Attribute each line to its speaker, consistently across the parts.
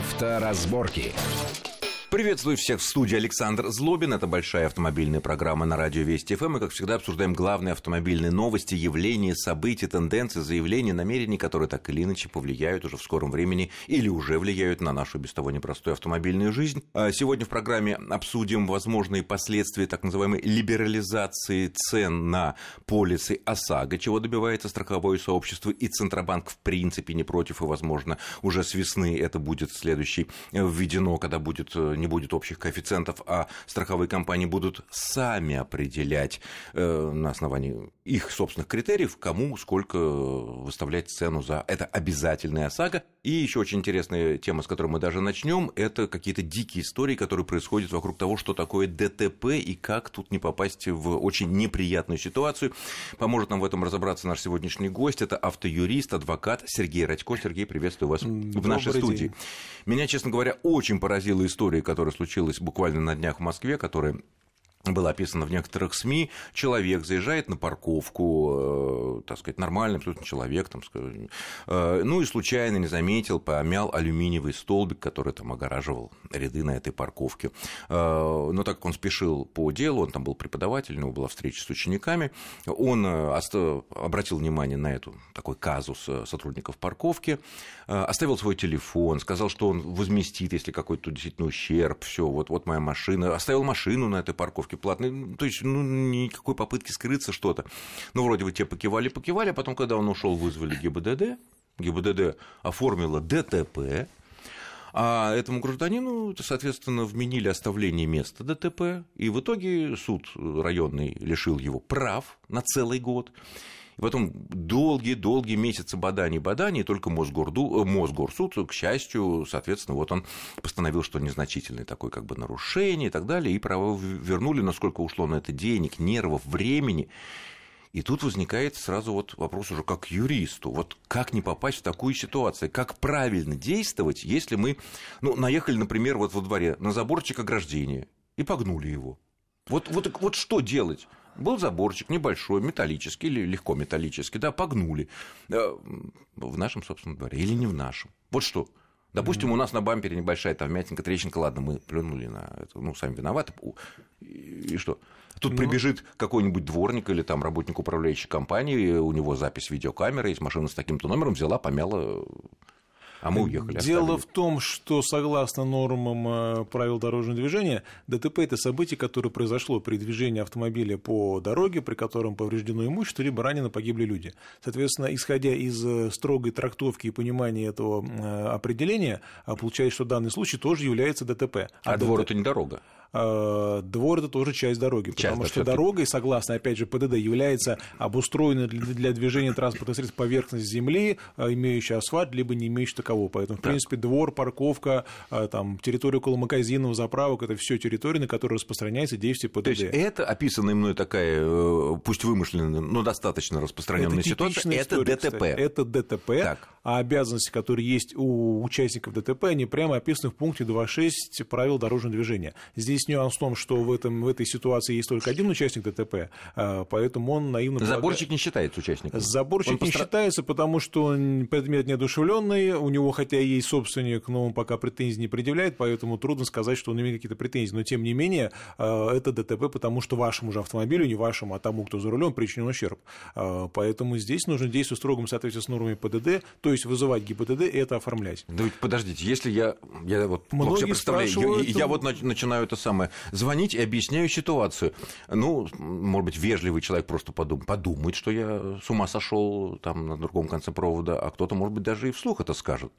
Speaker 1: Авторазборки.
Speaker 2: Приветствую всех в студии Александр Злобин. Это большая автомобильная программа на радио Вести ФМ. Мы, как всегда, обсуждаем главные автомобильные новости, явления, события, тенденции, заявления, намерения, которые так или иначе повлияют уже в скором времени или уже влияют на нашу без того непростую автомобильную жизнь. А сегодня в программе обсудим возможные последствия так называемой либерализации цен на полисы ОСАГО, чего добивается страховое сообщество и Центробанк в принципе не против, и, возможно, уже с весны это будет следующий введено, когда будет не будет общих коэффициентов, а страховые компании будут сами определять э, на основании их собственных критериев, кому сколько выставлять цену за это обязательная ОСАГО. И еще очень интересная тема, с которой мы даже начнем, это какие-то дикие истории, которые происходят вокруг того, что такое ДТП и как тут не попасть в очень неприятную ситуацию. Поможет нам в этом разобраться наш сегодняшний гость. Это автоюрист, адвокат Сергей Радько. Сергей, приветствую вас Добрый в нашей студии. День. Меня, честно говоря, очень поразила история, которая случилась буквально на днях в Москве, которая было описано в некоторых СМИ, человек заезжает на парковку, э, так сказать, нормальный абсолютно человек, там, э, ну и случайно не заметил, помял алюминиевый столбик, который там огораживал ряды на этой парковке. Э, но так как он спешил по делу, он там был преподаватель, у него была встреча с учениками, он обратил внимание на эту такой казус сотрудников парковки, оставил свой телефон, сказал, что он возместит, если какой-то действительно ущерб, все, вот, вот моя машина, оставил машину на этой парковке, парковки платные. Ну, то есть, ну, никакой попытки скрыться что-то. Ну, вроде бы те покивали, покивали, а потом, когда он ушел, вызвали ГИБДД. ГИБДД оформила ДТП, а этому гражданину, соответственно, вменили оставление места ДТП, и в итоге суд районный лишил его прав на целый год. И потом долгие-долгие месяцы баданий, только Мосгорду, э, Мосгорсуд, к счастью, соответственно, вот он постановил, что незначительное такое как бы нарушение и так далее, и право вернули, насколько ушло на это денег, нервов, времени. И тут возникает сразу вот вопрос уже как юристу, вот как не попасть в такую ситуацию, как правильно действовать, если мы, ну, наехали, например, вот во дворе на заборчик ограждения и погнули его. Вот, вот, вот что делать? Был заборчик небольшой, металлический или легко металлический, да, погнули э, в нашем собственном дворе или не в нашем. Вот что. Допустим, у нас на бампере небольшая там вмятинка, трещинка, ладно, мы плюнули на это, ну, сами виноваты. И, и что? Тут ну... прибежит какой-нибудь дворник или там работник управляющей компании, у него запись видеокамеры, есть машина с таким-то номером, взяла, помяла а мы уехали.
Speaker 3: Дело оставили. в том, что согласно нормам э, правил дорожного движения, ДТП – это событие, которое произошло при движении автомобиля по дороге, при котором повреждено имущество, либо ранено погибли люди. Соответственно, исходя из э, строгой трактовки и понимания этого э, определения, получается, что данный случай тоже является ДТП.
Speaker 2: А, а двор – это не дорога?
Speaker 3: Э, двор это тоже часть дороги, часть, потому да, что дорогой, согласно, опять же, ПДД, является обустроена для, движения транспортных средств поверхность земли, э, имеющая асфальт, либо не имеющая такового. Поэтому, в да. принципе, двор, парковка, э, там, территория около магазинов, заправок, это все территории, на которые распространяется действие ПДД. То есть
Speaker 2: это описанная мной такая, пусть вымышленная, но достаточно распространенная ситуация, это ДТП. Кстати.
Speaker 3: Это ДТП, так. а обязанности, которые есть у участников ДТП, они прямо описаны в пункте 2.6 правил дорожного движения. Здесь Здесь нюанс в том, что в, этом, в этой ситуации есть только один участник ДТП, а, поэтому он наивно...
Speaker 2: Заборчик не считается участником?
Speaker 3: Заборчик он не постар... считается, потому что он предмет неодушевленный, у него хотя и есть собственник, но он пока претензий не предъявляет, поэтому трудно сказать, что он имеет какие-то претензии. Но тем не менее, а, это ДТП, потому что вашему же автомобилю, не вашему, а тому, кто за рулем, причинен ущерб. А, поэтому здесь нужно действовать в строгом соответствии с нормами ПДД, то есть вызывать ГИБДД и это оформлять.
Speaker 2: Да ведь подождите, если я, я вот Многие представляю, я, я вот начинаю это самое, звонить и объясняю ситуацию. Ну, может быть, вежливый человек просто подум, подумает, что я с ума сошел там на другом конце провода, а кто-то, может быть, даже и вслух это скажет.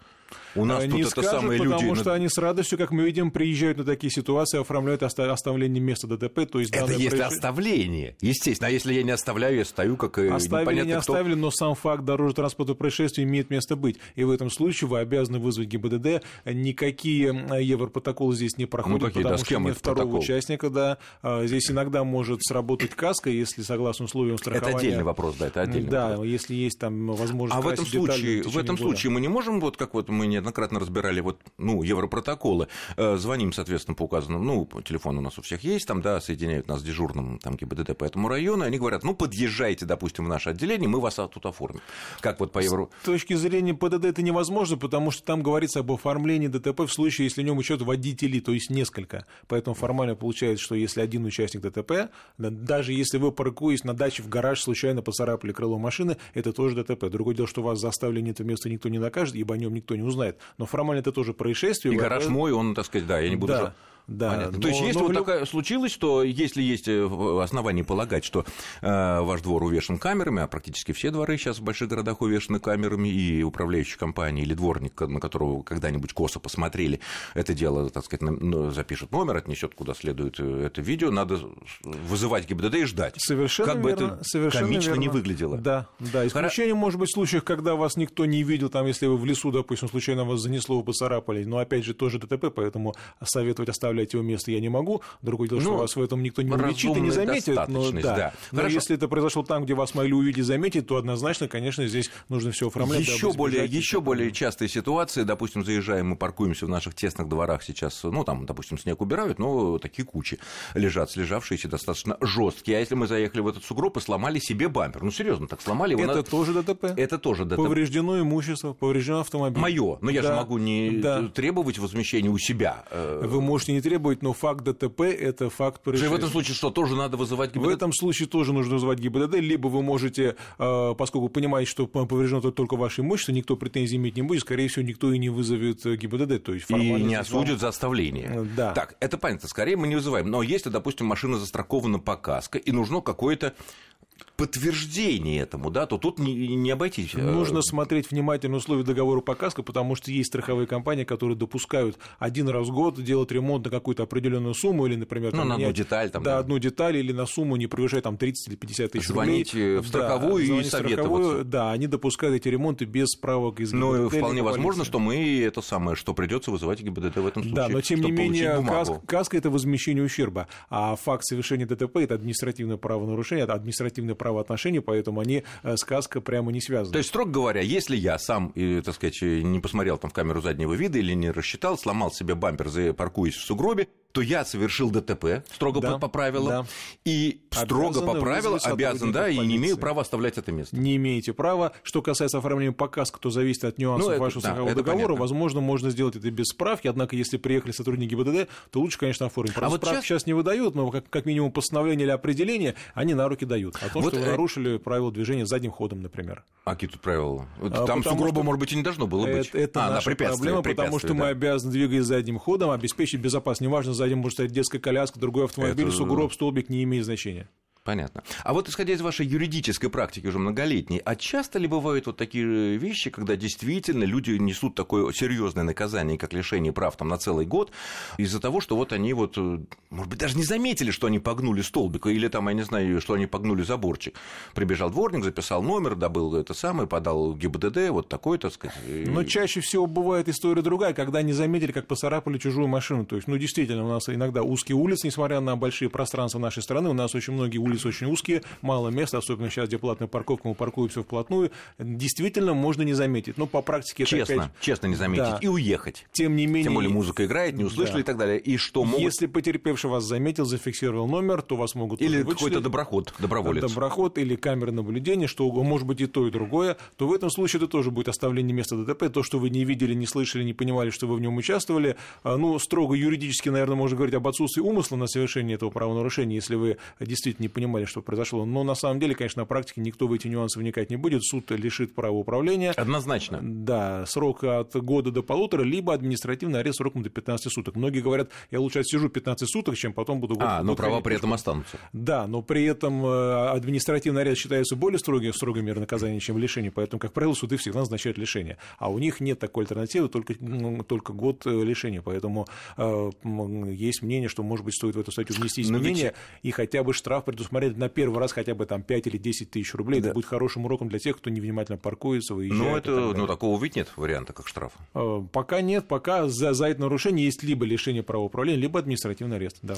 Speaker 3: У нас не тут скажут, это самые люди... потому что они с радостью, как мы видим, приезжают на такие ситуации, оформляют оставление места ДТП. То есть
Speaker 2: это если происшествие... оставление, естественно. А если я не оставляю, я стою как
Speaker 3: Оставили, не
Speaker 2: кто...
Speaker 3: оставили, но сам факт дорожно-транспортного происшествия имеет место быть. И в этом случае вы обязаны вызвать ГИБДД. Никакие европротоколы здесь не проходят, ну, какие, потому да, что нет второго протокол? участника. Да. А, здесь иногда может сработать каска, если согласно условиям страхования...
Speaker 2: Это отдельный вопрос, да, это отдельный
Speaker 3: да,
Speaker 2: вопрос.
Speaker 3: если есть там возможность...
Speaker 2: А в этом случае, в, в этом года. случае мы не можем, вот как вот мы неоднократно разбирали вот, ну, европротоколы, э, звоним, соответственно, по указанному, ну, телефон у нас у всех есть, там, да, соединяют нас с дежурным там ГИБДД по этому району, они говорят, ну, подъезжайте, допустим, в наше отделение, мы вас тут оформим. Как вот по евро...
Speaker 3: С точки зрения ПДД это невозможно, потому что там говорится об оформлении ДТП в случае, если в нем учет водителей, то есть несколько. Поэтому формально получается, что если один участник ДТП, даже если вы паркуясь на даче в гараж, случайно поцарапали крыло машины, это тоже ДТП. Другое дело, что вас заставили на это место никто не накажет, ибо о нем никто не узнает. Но формально это тоже происшествие.
Speaker 2: И гараж мой, он, так сказать, да, я не буду... Да. Да, Понятно. Но, То есть, если но вот люб... такая случилось, то если есть э, основания полагать, что э, ваш двор увешан камерами, а практически все дворы сейчас в больших городах увешаны камерами, и управляющая компания или дворник, на которого когда-нибудь косо посмотрели, это дело, так сказать, ну, запишет номер, отнесет куда следует э, это видео, надо вызывать ГИБДД и ждать.
Speaker 3: Совершенно
Speaker 2: как
Speaker 3: верно,
Speaker 2: бы это
Speaker 3: совершенно
Speaker 2: комично
Speaker 3: верно.
Speaker 2: не выглядело.
Speaker 3: Да, да. Исключением Хор... может быть в случаях, когда вас никто не видел, там, если вы в лесу, допустим, случайно вас занесло, вы поцарапали, но опять же тоже ДТП, поэтому советовать оставлять его место я не могу. Другое дело, ну, что вас в этом никто не уличит и не заметит. Но, да. Да. но если это произошло там, где вас могли увидеть и заметить, то однозначно, конечно, здесь нужно все оформлять.
Speaker 2: Еще более, еще более частые ситуации, допустим, заезжаем, мы паркуемся в наших тесных дворах сейчас, ну, там, допустим, снег убирают, но такие кучи лежат, слежавшиеся достаточно жесткие. А если мы заехали в этот сугроб и сломали себе бампер? Ну, серьезно, так сломали его.
Speaker 3: Это на... тоже ДТП.
Speaker 2: Это тоже ДТП.
Speaker 3: Повреждено имущество, поврежден автомобиль.
Speaker 2: Мое. Но я да. же могу не да. требовать возмещения у себя.
Speaker 3: Вы можете не требовать, но факт ДТП – это факт
Speaker 2: происшествия. В этом случае что, тоже надо вызывать ГИБДД?
Speaker 3: В этом случае тоже нужно вызывать ГИБДД, либо вы можете, э, поскольку понимаете, что повреждено только ваше имущество, никто претензий иметь не будет, скорее всего, никто и не вызовет э, ГИБДД. То есть
Speaker 2: и не осудит за оставление.
Speaker 3: Э, да.
Speaker 2: Так, это понятно, скорее мы не вызываем. Но если, допустим, машина застрахована по каско, и нужно какое-то подтверждение этому, да, то тут не, не обойтись. Э,
Speaker 3: Нужно смотреть внимательно условия договора по каско, потому что есть страховые компании, которые допускают один раз в год делать ремонт на какую-то определенную сумму или, например,
Speaker 2: ну,
Speaker 3: там,
Speaker 2: на одну деталь, там,
Speaker 3: да, да, одну деталь или на сумму не превышая там 30 или 50 тысяч
Speaker 2: звонить
Speaker 3: рублей.
Speaker 2: в страховую да, и советоваться.
Speaker 3: Да, они допускают эти ремонты без справок из
Speaker 2: ГИБДД. Ну, вполне возможно, что мы это самое, что придется вызывать ГИБДД в этом случае.
Speaker 3: Да, но тем не менее каска, каска это возмещение ущерба, а факт совершения ДТП это административное правонарушение, это административное правоотношение, поэтому они э, с каской прямо не связаны.
Speaker 2: То есть, строго говоря, если я сам, так сказать, не посмотрел там в камеру заднего вида или не рассчитал, сломал себе бампер, паркуясь в сугробе, то я совершил ДТП, строго да, по правилам, да. и строго Обязаны по правилам обязан, да, и не имею права оставлять это место.
Speaker 3: Не имеете права. Что касается оформления показа, то зависит от нюансов ну, вашего да, страхового договора. Понятно. Возможно, можно сделать это без справки, однако, если приехали сотрудники ГИБДД, то лучше, конечно, оформить. Правда, а вот справки сейчас... сейчас не выдают, но как, как минимум постановление или определение они на руки дают. О том, вот, что вы э, нарушили правила движения задним ходом, например.
Speaker 2: А какие тут правила? А, Там сугроба, что... может быть, и не должно было быть.
Speaker 3: Это, это а, наша проблема, потому что да. мы обязаны двигать задним ходом, обеспечить безопасность. Неважно, задним может стоять детская коляска, другой автомобиль, это... сугроб, столбик не имеет значения.
Speaker 2: Понятно. А вот исходя из вашей юридической практики уже многолетней, а часто ли бывают вот такие вещи, когда действительно люди несут такое серьезное наказание, как лишение прав там, на целый год, из-за того, что вот они вот, э, может быть, даже не заметили, что они погнули столбик, или там, я не знаю, что они погнули заборчик. Прибежал дворник, записал номер, добыл это самое, подал ГИБДД, вот такой, так сказать.
Speaker 3: Но чаще всего бывает история другая, когда не заметили, как поцарапали чужую машину. То есть, ну, действительно, у нас иногда узкие улицы, несмотря на большие пространства нашей страны, у нас очень многие улицы улицы очень узкие, мало места, особенно сейчас, где платная парковка, мы паркуемся вплотную, действительно можно не заметить. Но по практике
Speaker 2: честно,
Speaker 3: это опять...
Speaker 2: честно не заметить да. и уехать.
Speaker 3: Тем не менее...
Speaker 2: Тем более музыка играет, не услышали да. и так далее. И что могут...
Speaker 3: Если потерпевший вас заметил, зафиксировал номер, то вас могут
Speaker 2: Или какой-то доброход, доброволец.
Speaker 3: Доброход или камера наблюдения, что может быть и то, и другое, то в этом случае это тоже будет оставление места ДТП. То, что вы не видели, не слышали, не понимали, что вы в нем участвовали, а, ну, строго юридически, наверное, можно говорить об отсутствии умысла на совершение этого правонарушения, если вы действительно не понимали, что произошло но на самом деле, конечно, на практике никто в эти нюансы вникать не будет. Суд лишит права управления.
Speaker 2: Однозначно.
Speaker 3: Да, срок от года до полутора, либо административный арест сроком до 15 суток. Многие говорят, я лучше отсижу 15 суток, чем потом буду...
Speaker 2: Год, а, но права при этом останутся.
Speaker 3: Да, но при этом э, административный арест считается более строгим, строгой мерой наказания, чем лишение, поэтому, как правило, суды всегда назначают лишение. А у них нет такой альтернативы, только, только год э, лишения. Поэтому э, есть мнение, что, может быть, стоит в эту статью внести изменения ведь... и хотя бы штраф предусмотреть на первый раз хотя бы там 5 или 10 тысяч рублей, да. это будет хорошим уроком для тех, кто невнимательно паркуется, выезжает.
Speaker 2: Ну, это, ну, такого ведь нет варианта, как штраф.
Speaker 3: Э, пока нет, пока за, за это нарушение есть либо лишение права управления, либо административный арест, да,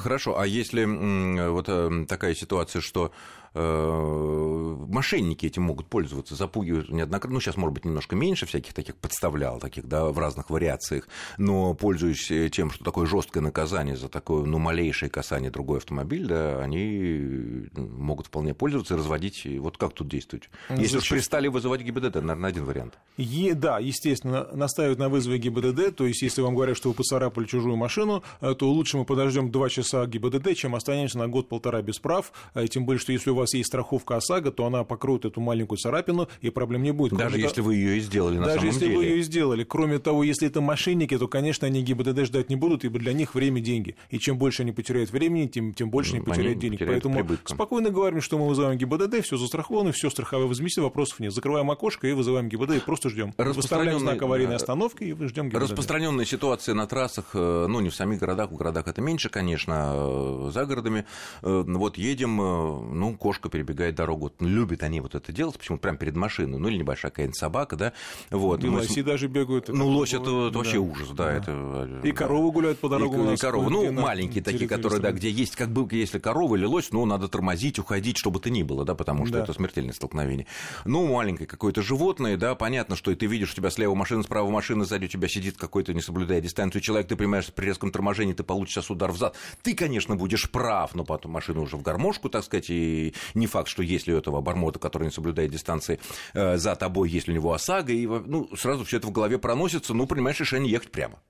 Speaker 2: Хорошо, а если вот э, такая ситуация, что мошенники этим могут пользоваться, запугивают неоднократно, ну, сейчас, может быть, немножко меньше всяких таких подставлял, таких, да, в разных вариациях, но пользуясь тем, что такое жесткое наказание за такое, ну, малейшее касание другой автомобиль, да, они могут вполне пользоваться и разводить. Вот как тут действовать? Если Зачем? уж перестали вызывать ГИБДД, наверное, один вариант.
Speaker 3: Е, да, естественно, настаивают на вызове ГИБДД, то есть если вам говорят, что вы поцарапали чужую машину, э, то лучше мы подождем два часа ГИБДД, чем останемся на год-полтора без прав, э, тем более, что если у вас есть страховка ОСАГО, то она покроет эту маленькую царапину, и проблем не будет.
Speaker 2: Даже Кроме если того, вы ее и сделали на
Speaker 3: Даже
Speaker 2: самом
Speaker 3: если
Speaker 2: деле.
Speaker 3: вы ее и сделали. Кроме того, если это мошенники, то, конечно, они ГИБДД ждать не будут, ибо для них время – деньги. И чем больше они потеряют времени, тем, тем больше они потеряют они денег. Поэтому прибытком. спокойно говорим, что мы вызываем ГИБДД, все застраховано, все страховое возместит, вопросов нет. Закрываем окошко и вызываем ГИБДД и просто ждем. Выставляем знак аварийной остановки и ждем ГИБДД.
Speaker 2: Распространенная ситуация на трассах, э, ну, не в самих городах, в городах это меньше, конечно, э, за городами. Э, вот едем, ну, кошка перебегает дорогу. Любят они вот это делать, почему прямо перед машиной, ну, или небольшая какая-нибудь собака, да. Вот.
Speaker 3: И лоси даже бегают.
Speaker 2: Ну, лось это да. вообще ужас, да. да.
Speaker 3: Это, и коровы гуляют по дорогам.
Speaker 2: И, и коровы. Ну, маленькие такие, которые, да, где есть, как бы, если корова или лось, ну, надо тормозить, уходить, чтобы то ни было, да, потому что да. это смертельное столкновение. Ну, маленькое какое-то животное, да, понятно, что и ты видишь, у тебя слева машина, справа машина, сзади у тебя сидит какой-то, не соблюдая дистанцию человек, ты понимаешь, при резком торможении ты получишь сейчас удар в зад. Ты, конечно, будешь прав, но потом машина уже в гармошку, так сказать, и не факт, что если у этого обормота, который не соблюдает дистанции, э, за тобой, если у него ОСАГО, и ну, сразу все это в голове проносится, ну, принимаешь решение ехать прямо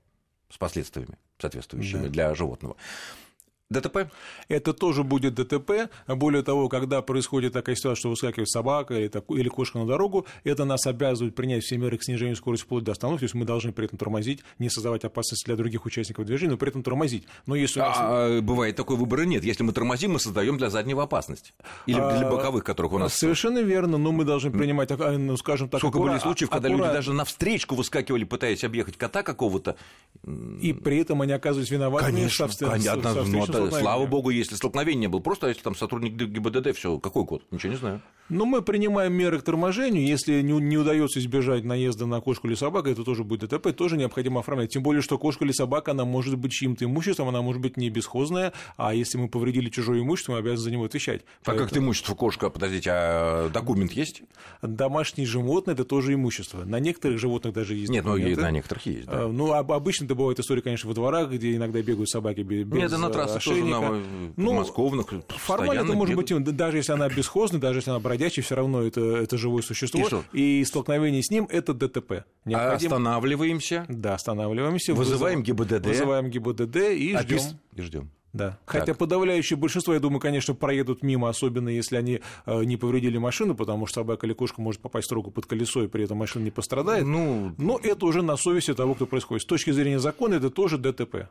Speaker 2: с последствиями соответствующими да. для животного. ДТП?
Speaker 3: Это тоже будет ДТП. Более того, когда происходит такая ситуация, что выскакивает собака или, или кошка на дорогу, это нас обязывает принять все меры к снижению скорости вплоть до остановки. То есть мы должны при этом тормозить, не создавать опасности для других участников движения, но при этом тормозить. Но если
Speaker 2: нас... а, бывает такой выбора нет. Если мы тормозим, мы создаем для заднего опасность. Или а, для боковых, которых у нас...
Speaker 3: Совершенно верно, но мы должны принимать, а, ну, скажем так...
Speaker 2: Сколько аккура... были случаев, когда аккура... люди даже на встречку выскакивали, пытаясь объехать кота какого-то.
Speaker 3: И при этом они оказывались виноватыми.
Speaker 2: Конечно, в, конечно. В, слава богу, если столкновения не было. Просто а если там сотрудник ГИБДД, все, какой код? Ничего не знаю.
Speaker 3: Но мы принимаем меры к торможению. Если не, не удается избежать наезда на кошку или собаку, это тоже будет ДТП, тоже необходимо оформлять. Тем более, что кошка или собака, она может быть чьим-то имуществом, она может быть не бесхозная, а если мы повредили чужое имущество, мы обязаны за него отвечать.
Speaker 2: А Поэтому... как имущество кошка? Подождите, а документ есть?
Speaker 3: Домашние животные – это тоже имущество. На некоторых животных даже есть
Speaker 2: Нет, ну и на некоторых есть, да.
Speaker 3: А, ну, обычно это бывает история, конечно, во дворах, где иногда бегают собаки без
Speaker 2: Нет, это на трассах тоже, на ну, подмосковных,
Speaker 3: Формально это может бегают. быть, даже если она бесхозная, даже если она бродячая, все равно это, это живое существо. И, и столкновение с ним – это ДТП.
Speaker 2: Необходимо... Останавливаемся.
Speaker 3: Да, останавливаемся.
Speaker 2: Вызываем ГИБДД.
Speaker 3: Вызываем ГИБДД и ждем.
Speaker 2: И ждем.
Speaker 3: Да. Хотя так. подавляющее большинство, я думаю, конечно, проедут мимо, особенно если они э, не повредили машину, потому что собака или кошка может попасть строго под колесо, и при этом машина не пострадает. Ну... Но это уже на совести того, кто происходит. С точки зрения закона это тоже ДТП.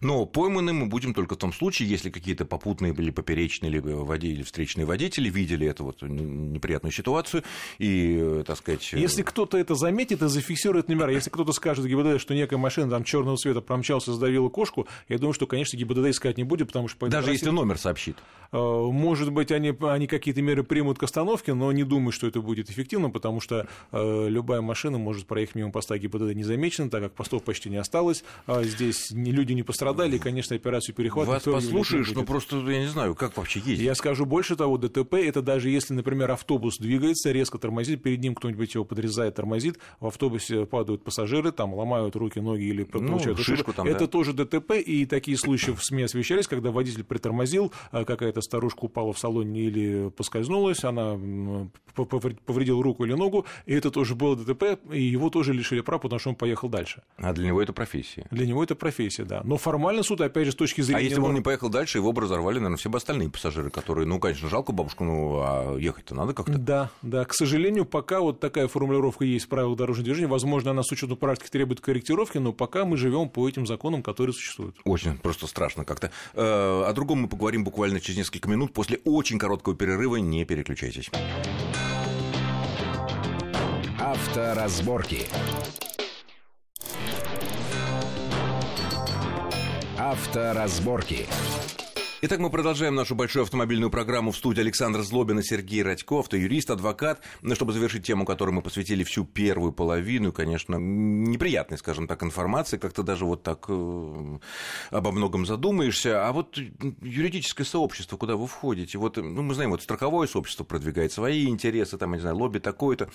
Speaker 2: Но пойманы мы будем только в том случае, если какие-то попутные или поперечные или, водители, или встречные водители видели эту вот неприятную ситуацию и, так сказать...
Speaker 3: Если кто-то это заметит и зафиксирует номера, если кто-то скажет ГИБДД, что некая машина там черного цвета промчался, задавила кошку, я думаю, что, конечно, ГИБДД искать не будет, потому что...
Speaker 2: Даже если номер сообщит.
Speaker 3: Э, может быть, они, они какие-то меры примут к остановке, но не думаю, что это будет эффективно, потому что э, любая машина может проехать мимо поста ГИБДД незамеченно, так как постов почти не осталось. А здесь люди не пострадали, и, конечно, операцию перехвата...
Speaker 2: Вас послушаешь, но просто я не знаю, как вообще ездить.
Speaker 3: Я скажу больше того, ДТП – это даже если, например, автобус двигается, резко тормозит, перед ним кто-нибудь его подрезает, тормозит, в автобусе падают пассажиры, там ломают руки, ноги или ну, получают
Speaker 2: шишку там,
Speaker 3: Это
Speaker 2: да.
Speaker 3: тоже ДТП, и такие случаи в СМИ освещались, когда водитель притормозил, а какая-то старушка упала в салоне или поскользнулась, она повредила руку или ногу, и это тоже было ДТП, и его тоже лишили прав, потому что он поехал дальше.
Speaker 2: А для него это профессия?
Speaker 3: Для него это профессия, да. Но формально суд, опять же, с точки зрения...
Speaker 2: А если бы он не поехал дальше, его бы разорвали, наверное, все бы остальные пассажиры, которые, ну, конечно, жалко бабушку, ну, а ехать-то надо как-то.
Speaker 3: Да, да. К сожалению, пока вот такая формулировка есть в правилах дорожного движения, возможно, она с учетом практики требует корректировки, но пока мы живем по этим законам, которые существуют.
Speaker 2: Очень просто страшно как-то. Э, о другом мы поговорим буквально через несколько минут после очень короткого перерыва. Не переключайтесь.
Speaker 1: Авторазборки. Авторазборки.
Speaker 2: Итак, мы продолжаем нашу большую автомобильную программу в студии Александр Злобин и Сергей Радько, автоюрист, адвокат. Ну, чтобы завершить тему, которой мы посвятили всю первую половину, конечно, неприятной, скажем так, информации, как-то даже вот так э, обо многом задумаешься. А вот юридическое сообщество, куда вы входите, вот, ну, мы знаем, вот страховое сообщество продвигает свои интересы, там, я не знаю, лобби такое-то.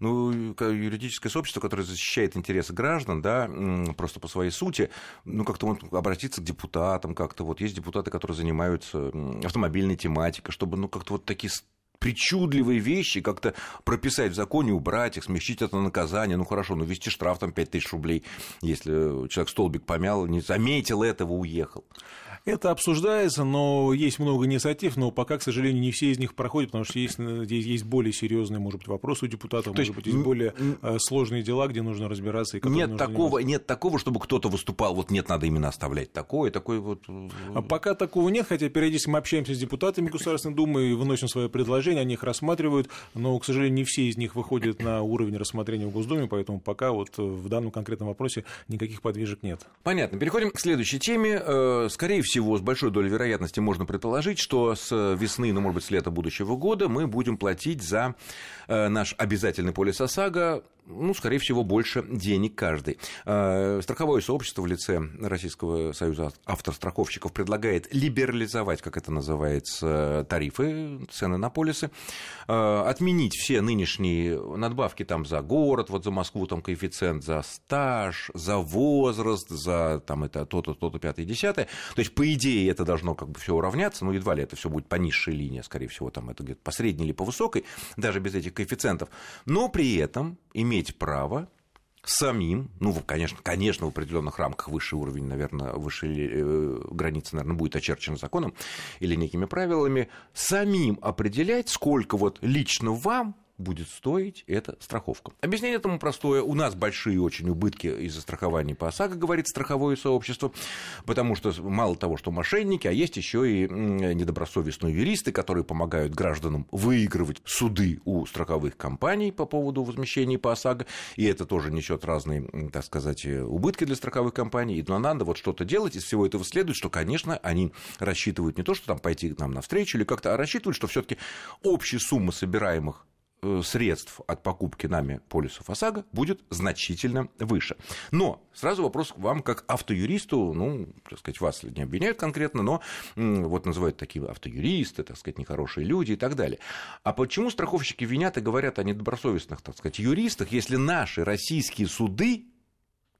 Speaker 2: Ну, юридическое сообщество, которое защищает интересы граждан, да, просто по своей сути, ну, как-то вот обратиться к депутатам, как-то вот есть депутаты, которые занимаются занимаются автомобильной тематикой, чтобы ну, как-то вот такие причудливые вещи как-то прописать в законе, убрать их, смягчить это наказание. Ну хорошо, ну вести штраф там 5 тысяч рублей, если человек столбик помял, не заметил этого, уехал.
Speaker 3: Это обсуждается, но есть много инициатив, но пока, к сожалению, не все из них проходят, потому что есть, здесь есть более серьезные, может быть, вопросы у депутатов, То может быть, есть более э, сложные дела, где нужно разбираться. И
Speaker 2: нет, такого, нет такого, чтобы кто-то выступал, вот нет, надо именно оставлять такое, такое вот... Э,
Speaker 3: а пока такого нет, хотя периодически мы общаемся с депутатами Государственной Думы и выносим свои предложения, они их рассматривают, но, к сожалению, не все из них выходят на уровень рассмотрения в Госдуме, поэтому пока вот в данном конкретном вопросе никаких подвижек нет.
Speaker 2: Понятно. Переходим к следующей теме. Э, скорее всего, всего, с большой долей вероятности можно предположить, что с весны, ну, может быть, с лета будущего года мы будем платить за э, наш обязательный полис ОСАГО ну, скорее всего, больше денег каждый. Э, страховое сообщество в лице Российского союза автостраховщиков предлагает либерализовать, как это называется, тарифы, цены на полисы, э, отменить все нынешние надбавки там за город, вот за Москву там коэффициент за стаж, за возраст, за там это то-то, то-то, пятое, десятое. То есть, по идее, это должно как бы все уравняться, но едва ли это все будет по низшей линии, скорее всего, там это где-то по средней или по высокой, даже без этих коэффициентов. Но при этом иметь право самим, ну, конечно, конечно, в определенных рамках высший уровень, наверное, высшая э, граница, наверное, будет очерчена законом или некими правилами, самим определять, сколько вот лично вам будет стоить эта страховка. Объяснение этому простое. У нас большие очень убытки из-за страхования по ОСАГО, говорит страховое сообщество, потому что мало того, что мошенники, а есть еще и недобросовестные юристы, которые помогают гражданам выигрывать суды у страховых компаний по поводу возмещения по ОСАГО, и это тоже несет разные, так сказать, убытки для страховых компаний, но надо вот что-то делать, из всего этого следует, что, конечно, они рассчитывают не то, что там пойти к нам навстречу или как-то, а рассчитывают, что все таки общая сумма собираемых Э, средств от покупки нами полисов ОСАГО будет значительно выше. Но сразу вопрос к вам как автоюристу, ну, так сказать, вас не обвиняют конкретно, но вот называют такие автоюристы, так сказать, нехорошие люди и так далее. А почему страховщики винят и говорят о недобросовестных, так сказать, юристах, если наши российские суды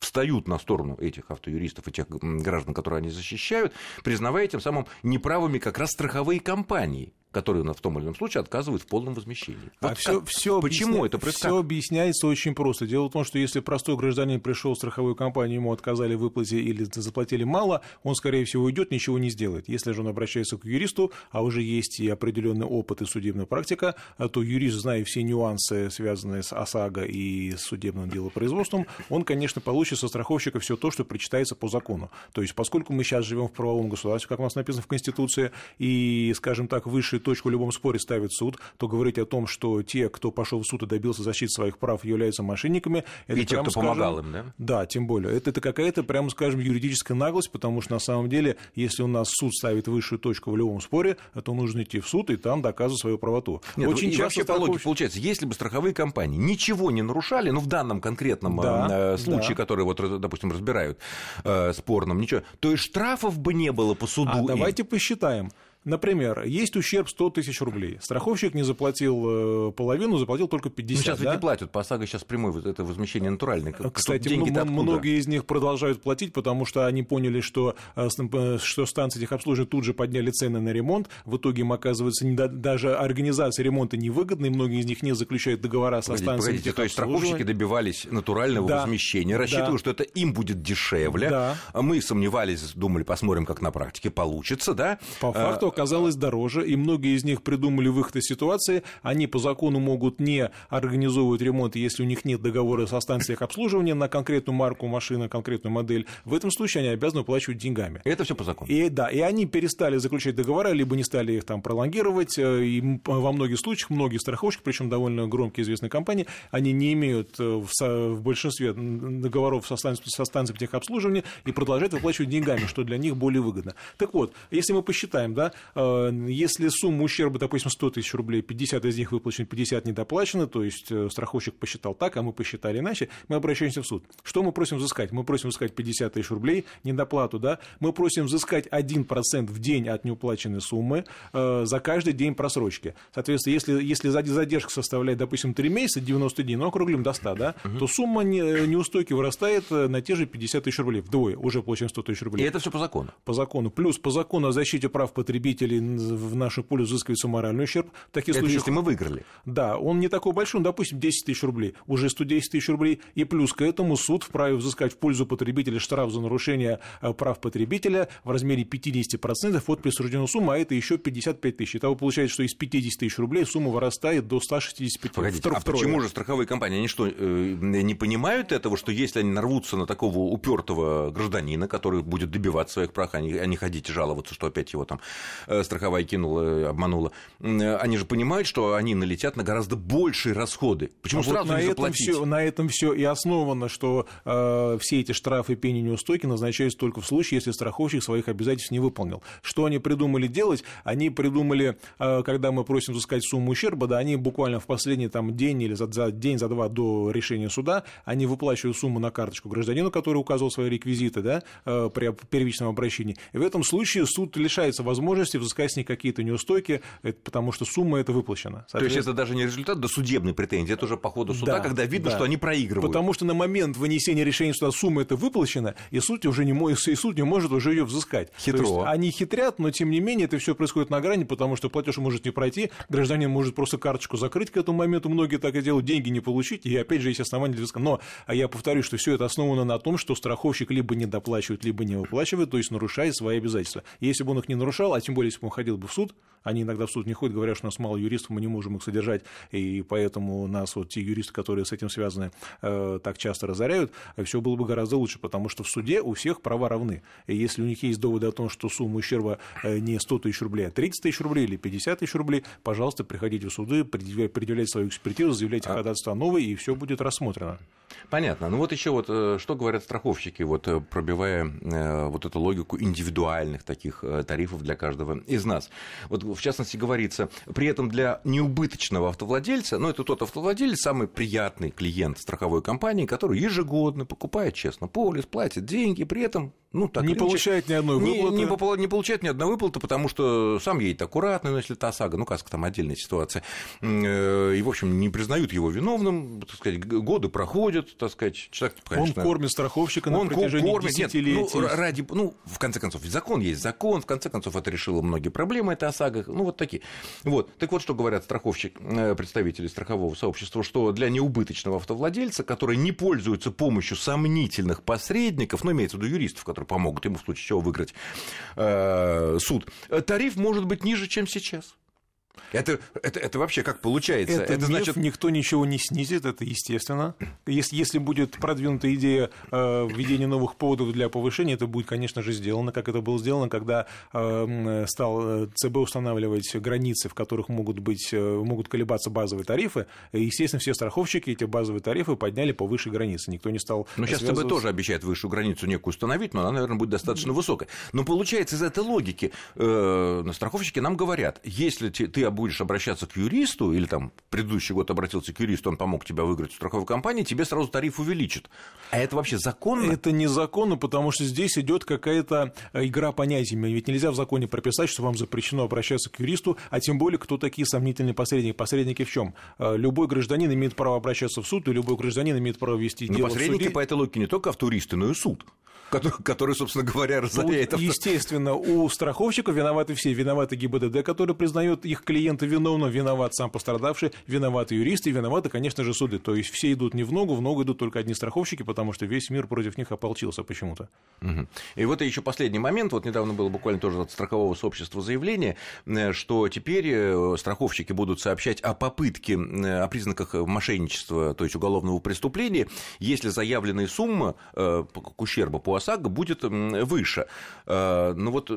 Speaker 2: встают на сторону этих автоюристов и тех граждан, которые они защищают, признавая тем самым неправыми как раз страховые компании которые в том или ином случае отказывают в полном возмещении.
Speaker 3: А вот все, все почему объясня... это происходит? Все объясняется очень просто. Дело в том, что если простой гражданин пришел в страховую компанию, ему отказали в выплате или заплатили мало, он, скорее всего, уйдет, ничего не сделает. Если же он обращается к юристу, а уже есть и определенный опыт и судебная практика, то юрист, зная все нюансы, связанные с ОСАГО и с судебным делопроизводством, он, конечно, получит со страховщика все то, что причитается по закону. То есть, поскольку мы сейчас живем в правовом государстве, как у нас написано в Конституции, и, скажем так, высшие высшую точку в любом споре ставит суд, то говорить о том, что те, кто пошел в суд и добился защиты своих прав, являются мошенниками.
Speaker 2: Это, и те, кто скажем, помогал им, да?
Speaker 3: Да, тем более. Это, это какая-то, прямо скажем, юридическая наглость, потому что на самом деле, если у нас суд ставит высшую точку в любом споре, то нужно идти в суд и там доказывать свою правоту.
Speaker 2: Нет, Очень ну, часто вообще страхов... по логике получается, если бы страховые компании ничего не нарушали, ну в данном конкретном да, э, случае, да. который вот, допустим, разбирают э, спорным, ничего, то и штрафов бы не было по суду. А
Speaker 3: давайте посчитаем. Например, есть ущерб 100 тысяч рублей. Страховщик не заплатил э, половину, заплатил только 50. Ну,
Speaker 2: сейчас
Speaker 3: да?
Speaker 2: ведь не платят, по ОСАГО сейчас прямое это возмещение натуральное.
Speaker 3: Кстати, деньги многие из них продолжают платить, потому что они поняли, что, э, э, что станции техобслуживания тут же подняли цены на ремонт. В итоге им оказывается не, даже организация ремонта невыгодна, и многие из них не заключают договора со станциями погодите,
Speaker 2: То есть страховщики добивались натурального да, возмещения, рассчитывая, да. что это им будет дешевле. Да. Мы сомневались, думали, посмотрим, как на практике получится, да?
Speaker 3: По факту оказалось дороже, и многие из них придумали выход из ситуации. Они по закону могут не организовывать ремонт, если у них нет договора со станцией их обслуживания на конкретную марку машины, конкретную модель. В этом случае они обязаны уплачивать деньгами.
Speaker 2: Это все по закону.
Speaker 3: И, да, и они перестали заключать договора, либо не стали их там пролонгировать. Э, и во многих случаях многие страховщики, причем довольно громкие известные компании, они не имеют э, в, в большинстве договоров со станцией, со станцией техобслуживания и продолжают выплачивать деньгами, что для них более выгодно. Так вот, если мы посчитаем, да, если сумма ущерба, допустим, 100 тысяч рублей, 50 из них выплачены, 50 недоплачены, то есть страховщик посчитал так, а мы посчитали иначе, мы обращаемся в суд. Что мы просим взыскать? Мы просим взыскать 50 тысяч рублей, недоплату, да, мы просим взыскать 1% в день от неуплаченной суммы э, за каждый день просрочки. Соответственно, если, если задержка составляет, допустим, 3 месяца, 90 дней, ну, округлим до 100, да, угу. то сумма не, неустойки вырастает э, на те же 50 тысяч рублей, вдвое, уже получаем 100 тысяч рублей.
Speaker 2: И это все по закону?
Speaker 3: По закону. Плюс по закону о защите прав потребителей в нашу пользу взыскивается моральный ущерб.
Speaker 2: В таких это случаях, если мы выиграли?
Speaker 3: Да, он не такой большой, ну, допустим, 10 тысяч рублей, уже 110 тысяч рублей, и плюс к этому суд вправе взыскать в пользу потребителя штраф за нарушение э, прав потребителя в размере 50% от присужденной суммы, а это еще 55 тысяч. Итого получается, что из 50 тысяч рублей сумма вырастает до 165
Speaker 2: Погодите, а почему же страховые компании, они что, э, не понимают этого, что если они нарвутся на такого упертого гражданина, который будет добиваться своих прав, а не, а не ходить жаловаться, что опять его там страховая кинула, обманула, они же понимают, что они налетят на гораздо большие расходы. Почему а сразу
Speaker 3: вот
Speaker 2: не
Speaker 3: этом все, на этом все и основано, что э, все эти штрафы, пени, неустойки назначаются только в случае, если страховщик своих обязательств не выполнил. Что они придумали делать? Они придумали, э, когда мы просим взыскать сумму ущерба, да, они буквально в последний там, день или за, за день, за два до решения суда, они выплачивают сумму на карточку гражданину, который указывал свои реквизиты да, э, при первичном обращении. И в этом случае суд лишается возможности взыскать с них какие-то неустойки, потому что сумма это выплачена.
Speaker 2: То есть это даже не результат досудебной претензии, это уже по ходу суда, да, когда видно, да. что они проигрывают.
Speaker 3: Потому что на момент вынесения решения суда сумма это выплачена, и суд уже не, и суд не может уже ее взыскать.
Speaker 2: Хитро. То есть
Speaker 3: они хитрят, но тем не менее это все происходит на грани, потому что платеж может не пройти, гражданин может просто карточку закрыть к этому моменту, многие так и делают, деньги не получить, и опять же есть основания для взыска. Но а я повторю, что все это основано на том, что страховщик либо не доплачивает, либо не выплачивает, то есть нарушает свои обязательства. Если бы он их не нарушал, а тем более, если бы он ходил бы в суд, они иногда в суд не ходят, говорят, что у нас мало юристов, мы не можем их содержать, и поэтому нас вот те юристы, которые с этим связаны, э, так часто разоряют, все было бы гораздо лучше, потому что в суде у всех права равны. И если у них есть доводы о том, что сумма ущерба э, не 100 тысяч рублей, а 30 тысяч рублей или 50 тысяч рублей, пожалуйста, приходите в суды, предъявляйте свою экспертизу, заявляйте а... ходатайство о новой, и все будет рассмотрено.
Speaker 2: Понятно. Ну вот еще вот э, что говорят страховщики, вот пробивая вот эту логику индивидуальных таких тарифов для каждого из нас. Вот в частности говорится, при этом для неубыточного автовладельца, ну это тот автовладелец, самый приятный клиент страховой компании, который ежегодно покупает честно полис, платит деньги, при этом ну, так
Speaker 3: не получает ни одной выплаты.
Speaker 2: Не, не, не получает ни одной выплаты, потому что сам едет аккуратно, но если та сага, ну, каска там отдельная ситуация, э, и, в общем, не признают его виновным, так сказать, годы проходят, так сказать,
Speaker 3: человек, конечно... Он кормит страховщика на он протяжении кормит, десятилетий.
Speaker 2: Нет, ну, ради, ну, в конце концов, закон есть закон, в конце концов, это решило многие проблемы, это ОСАГО, ну, вот такие. Вот. Так вот, что говорят страховщик, э, представители страхового сообщества, что для неубыточного автовладельца, который не пользуется помощью сомнительных посредников, ну, имеется в виду юристов, которые помогут ему в случае чего выиграть э, суд, тариф может быть ниже, чем сейчас. Это, это, это вообще как получается?
Speaker 3: Это, это значит, никто ничего не снизит, это естественно. Если, если будет продвинута идея э, введения новых поводов для повышения, это будет, конечно же, сделано, как это было сделано, когда э, стал э, ЦБ устанавливать границы, в которых могут, быть, э, могут колебаться базовые тарифы. И, естественно, все страховщики эти базовые тарифы подняли по высшей границе. Никто не стал
Speaker 2: Но сейчас ЦБ тоже обещает высшую границу некую установить, но она, наверное, будет достаточно высокая. Но получается, из этой логики э, страховщики нам говорят, если ты будешь обращаться к юристу, или там предыдущий год обратился к юристу, он помог тебя выиграть в страховой компании, тебе сразу тариф увеличат. А это вообще законно?
Speaker 3: Это незаконно, потому что здесь идет какая-то э, игра понятиями. Ведь нельзя в законе прописать, что вам запрещено обращаться к юристу, а тем более, кто такие сомнительные посредники. Посредники в чем? Э, любой гражданин имеет право обращаться в суд, и любой гражданин имеет право вести
Speaker 2: но
Speaker 3: дело
Speaker 2: посредники в суде. по этой логике не только автоюристы, но и суд. Который, который собственно говоря, разоряет
Speaker 3: авто... Естественно, у страховщиков виноваты все. Виноваты ГИБДД, который признает их клиента виновным, виноват сам пострадавший, виноваты юристы, виноваты, конечно же, суды. То есть все идут не в ногу, в ногу идут только одни страховщики, потому что весь мир против них ополчился почему-то.
Speaker 2: Угу. И вот еще последний момент. Вот недавно было буквально тоже от страхового сообщества заявление, э, что теперь э, страховщики будут сообщать о попытке, э, о признаках мошенничества, то есть уголовного преступления, если заявленная сумма к ущербу по ОСАГО будет выше. Ну вот,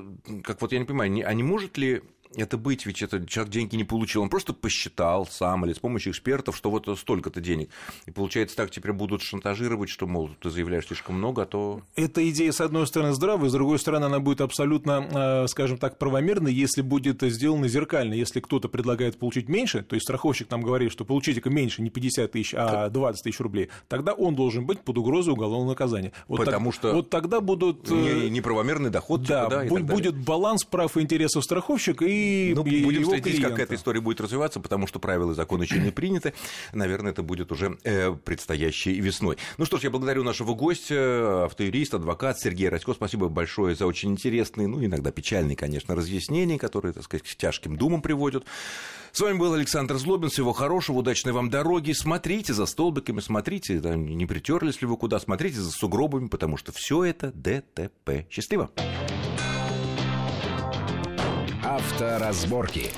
Speaker 2: как вот я не понимаю, а не может ли это быть, ведь этот человек деньги не получил, он просто посчитал сам или с помощью экспертов, что вот столько-то денег. И получается так, теперь будут шантажировать, что, мол, ты заявляешь слишком много, а то...
Speaker 3: Эта идея, с одной стороны, здравая, с другой стороны, она будет абсолютно, э, скажем так, правомерной, если будет сделано зеркально. Если кто-то предлагает получить меньше, то есть страховщик нам говорит, что получите-ка меньше, не 50 тысяч, а 20 тысяч рублей, тогда он должен быть под угрозой уголовного наказания.
Speaker 2: Вот Потому
Speaker 3: так,
Speaker 2: что...
Speaker 3: Вот тогда будут...
Speaker 2: Э, неправомерный доход,
Speaker 3: да, типа, да будет баланс прав и интересов страховщика и ну,
Speaker 2: и
Speaker 3: будем
Speaker 2: следить, клиента. как эта история будет развиваться, потому что правила и законы еще не приняты. Наверное, это будет уже э, предстоящей весной. Ну что ж, я благодарю нашего гостя, автоюрист, адвокат Сергей Расько. Спасибо большое за очень интересные, ну, иногда печальные, конечно, разъяснения, которые, так сказать, к тяжким думам приводят. С вами был Александр Злобин. Всего хорошего, удачной вам дороги. Смотрите за столбиками, смотрите, не притерлись ли вы куда, смотрите за сугробами, потому что все это ДТП. Счастливо!
Speaker 1: Авторазборки.